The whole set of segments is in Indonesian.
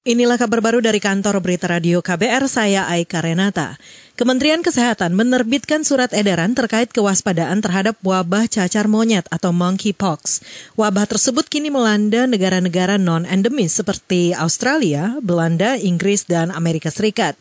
Inilah kabar baru dari kantor berita radio KBR, saya Aika Renata. Kementerian Kesehatan menerbitkan surat edaran terkait kewaspadaan terhadap wabah cacar monyet atau monkeypox. Wabah tersebut kini melanda negara-negara non-endemis seperti Australia, Belanda, Inggris, dan Amerika Serikat.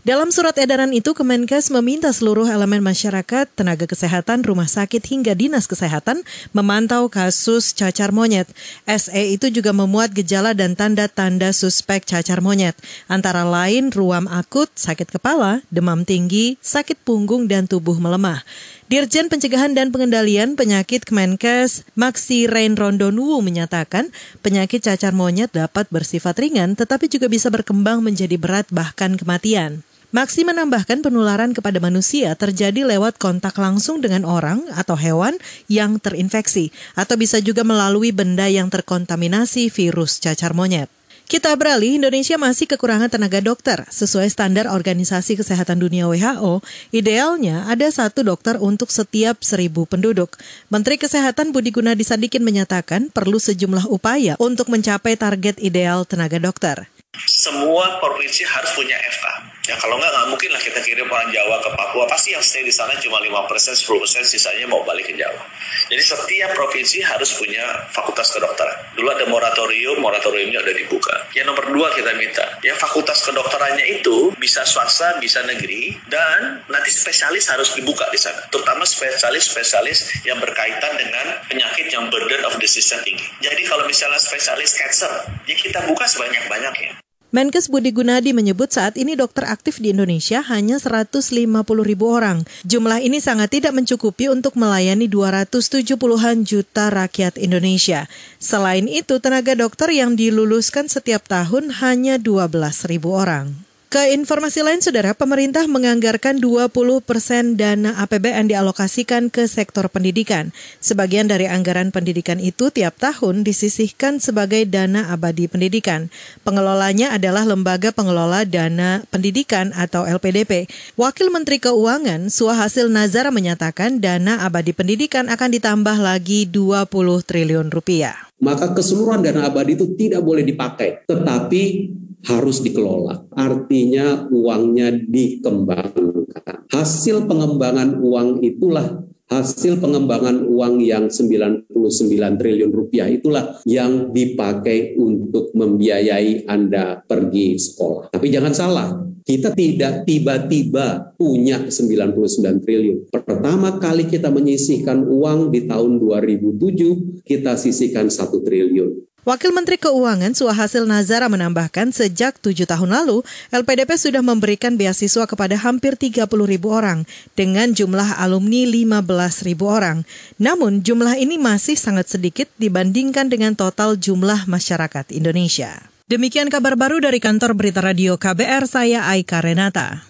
Dalam surat edaran itu, Kemenkes meminta seluruh elemen masyarakat, tenaga kesehatan, rumah sakit, hingga dinas kesehatan memantau kasus cacar monyet. SE itu juga memuat gejala dan tanda-tanda suspek cacar monyet, antara lain ruam akut, sakit kepala, demam tinggi, sakit punggung, dan tubuh melemah. Dirjen Pencegahan dan Pengendalian Penyakit Kemenkes, Maxi Rain Rondonuwu menyatakan penyakit cacar monyet dapat bersifat ringan tetapi juga bisa berkembang menjadi berat bahkan kematian. Maksi menambahkan penularan kepada manusia terjadi lewat kontak langsung dengan orang atau hewan yang terinfeksi, atau bisa juga melalui benda yang terkontaminasi virus cacar monyet. Kita beralih, Indonesia masih kekurangan tenaga dokter. Sesuai standar Organisasi Kesehatan Dunia WHO, idealnya ada satu dokter untuk setiap seribu penduduk. Menteri Kesehatan Budi Gunadi Sadikin menyatakan perlu sejumlah upaya untuk mencapai target ideal tenaga dokter semua provinsi harus punya FK. Ya kalau nggak nggak mungkin lah kita kirim orang Jawa ke Papua. Pasti yang stay di sana cuma 5 persen, 10 persen, sisanya mau balik ke Jawa. Jadi setiap provinsi harus punya fakultas kedokteran. Dulu ada moratorium, moratoriumnya udah dibuka. Yang nomor dua kita minta, ya fakultas kedokterannya itu bisa swasta, bisa negeri, dan nanti spesialis harus dibuka di sana. Terutama spesialis-spesialis yang berkaitan dengan penyakit yang burden of disease tinggi. Jadi kalau misalnya spesialis cancer, ya kita buka sebanyak-banyaknya. Menkes Budi Gunadi menyebut saat ini dokter aktif di Indonesia hanya 150 ribu orang. Jumlah ini sangat tidak mencukupi untuk melayani 270-an juta rakyat Indonesia. Selain itu, tenaga dokter yang diluluskan setiap tahun hanya 12 ribu orang. Ke informasi lain, Saudara, pemerintah menganggarkan 20 persen dana APBN dialokasikan ke sektor pendidikan. Sebagian dari anggaran pendidikan itu tiap tahun disisihkan sebagai dana abadi pendidikan. Pengelolanya adalah Lembaga Pengelola Dana Pendidikan atau LPDP. Wakil Menteri Keuangan Suhasil Nazara menyatakan dana abadi pendidikan akan ditambah lagi 20 triliun rupiah. Maka keseluruhan dana abadi itu tidak boleh dipakai, tetapi harus dikelola. Artinya uangnya dikembangkan. Hasil pengembangan uang itulah hasil pengembangan uang yang 99 triliun rupiah itulah yang dipakai untuk membiayai Anda pergi sekolah. Tapi jangan salah, kita tidak tiba-tiba punya 99 triliun. Pertama kali kita menyisihkan uang di tahun 2007, kita sisihkan 1 triliun. Wakil Menteri Keuangan Suhasil Nazara menambahkan sejak tujuh tahun lalu, LPDP sudah memberikan beasiswa kepada hampir 30 ribu orang dengan jumlah alumni 15 ribu orang. Namun jumlah ini masih sangat sedikit dibandingkan dengan total jumlah masyarakat Indonesia. Demikian kabar baru dari kantor berita radio KBR, saya Aika Renata.